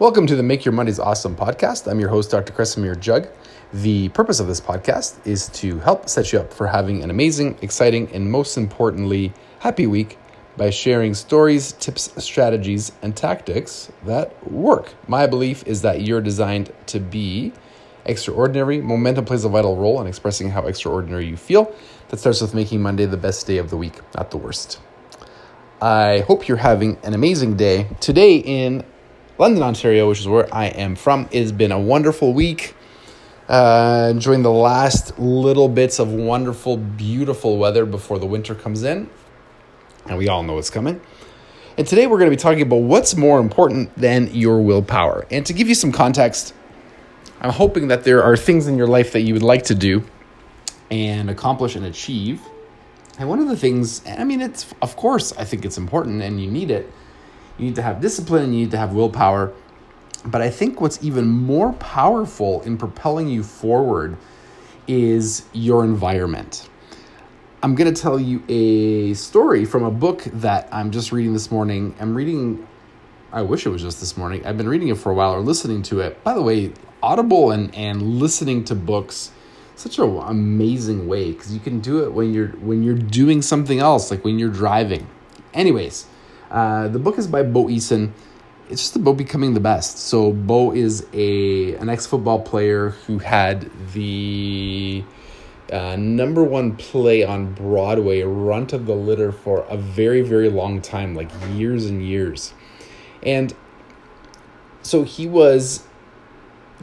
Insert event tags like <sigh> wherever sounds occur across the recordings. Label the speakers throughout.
Speaker 1: Welcome to the Make Your Mondays Awesome podcast. I'm your host, Dr. Kresimir Jug. The purpose of this podcast is to help set you up for having an amazing, exciting, and most importantly, happy week by sharing stories, tips, strategies, and tactics that work. My belief is that you're designed to be extraordinary. Momentum plays a vital role in expressing how extraordinary you feel. That starts with making Monday the best day of the week, not the worst. I hope you're having an amazing day. Today in London, Ontario, which is where I am from, it has been a wonderful week. Uh, enjoying the last little bits of wonderful, beautiful weather before the winter comes in. And we all know it's coming. And today we're going to be talking about what's more important than your willpower. And to give you some context, I'm hoping that there are things in your life that you would like to do and accomplish and achieve. And one of the things, I mean, it's, of course, I think it's important and you need it. You need to have discipline and you need to have willpower. But I think what's even more powerful in propelling you forward is your environment. I'm going to tell you a story from a book that I'm just reading this morning. I'm reading, I wish it was just this morning. I've been reading it for a while or listening to it. By the way, Audible and, and listening to books such an amazing way because you can do it when you're when you're doing something else like when you're driving anyways uh, the book is by bo eason. It's just about becoming the best. So bo is a an ex-football player who had the uh, number one play on broadway runt of the litter for a very very long time like years and years. And so he was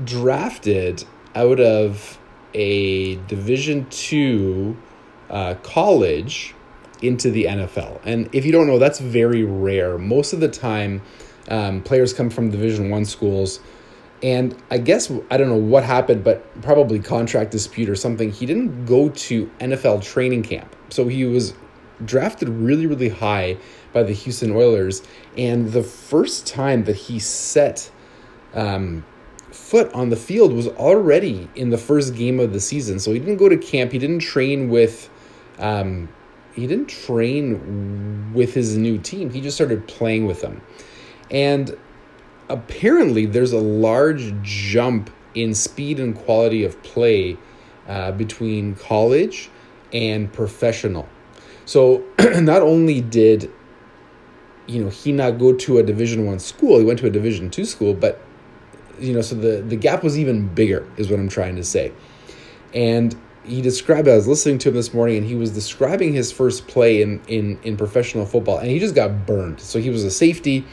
Speaker 1: drafted out of a Division two uh, college into the NFL. And if you don't know, that's very rare. Most of the time, um, players come from Division one schools. And I guess I don't know what happened, but probably contract dispute or something. He didn't go to NFL training camp, so he was drafted really, really high by the Houston Oilers. And the first time that he set um, foot on the field was already in the first game of the season. So he didn't go to camp. He didn't train with, um, he didn't train with his new team. He just started playing with them, and apparently there's a large jump in speed and quality of play uh, between college and professional. So <clears throat> not only did you know he not go to a division one school he went to a division two school but you know, so the, the gap was even bigger, is what I'm trying to say. And he described, I was listening to him this morning, and he was describing his first play in, in, in professional football, and he just got burned. So he was a safety.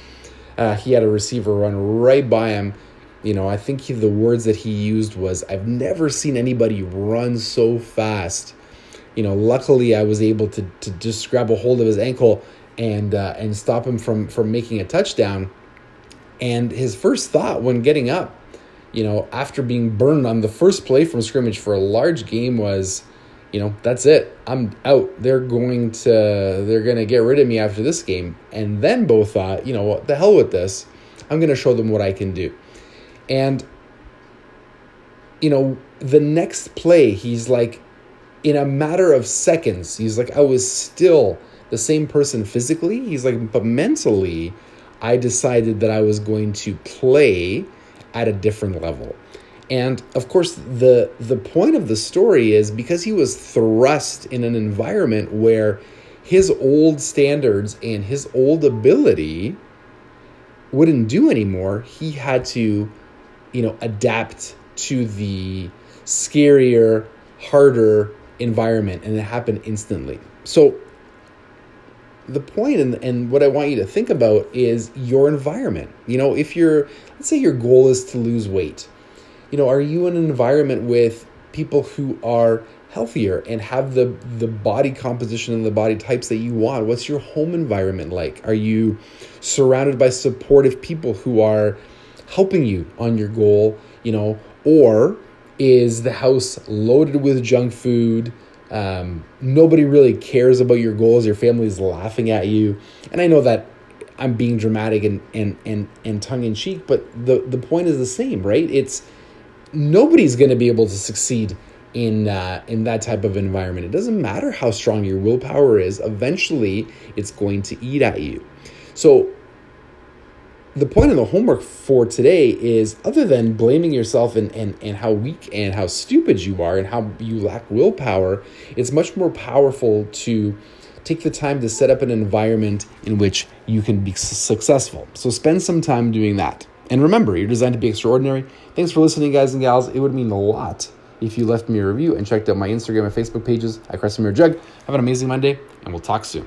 Speaker 1: Uh, he had a receiver run right by him. You know, I think he, the words that he used was, I've never seen anybody run so fast. You know, luckily I was able to, to just grab a hold of his ankle and uh, and stop him from from making a touchdown and his first thought when getting up, you know, after being burned on the first play from scrimmage for a large game was, you know, that's it. I'm out. They're going to they're going to get rid of me after this game. And then Bo thought, you know, what the hell with this? I'm going to show them what I can do. And you know, the next play, he's like in a matter of seconds, he's like I was still the same person physically. He's like but mentally I decided that I was going to play at a different level. And of course, the the point of the story is because he was thrust in an environment where his old standards and his old ability wouldn't do anymore, he had to, you know, adapt to the scarier, harder environment, and it happened instantly. So the point and, and what I want you to think about is your environment. You know, if you're, let's say your goal is to lose weight, you know, are you in an environment with people who are healthier and have the the body composition and the body types that you want? What's your home environment like? Are you surrounded by supportive people who are helping you on your goal you know? Or is the house loaded with junk food um, nobody really cares about your goals. Your family's laughing at you. And I know that I'm being dramatic and, and, and, and tongue in cheek, but the, the point is the same, right? It's nobody's going to be able to succeed in uh, in that type of environment. It doesn't matter how strong your willpower is. Eventually, it's going to eat at you. So, the point of the homework for today is other than blaming yourself and, and, and how weak and how stupid you are and how you lack willpower, it's much more powerful to take the time to set up an environment in which you can be successful. So spend some time doing that. And remember, you're designed to be extraordinary. Thanks for listening, guys and gals. It would mean a lot if you left me a review and checked out my Instagram and Facebook pages at Kresimir Jug. Have an amazing Monday, and we'll talk soon.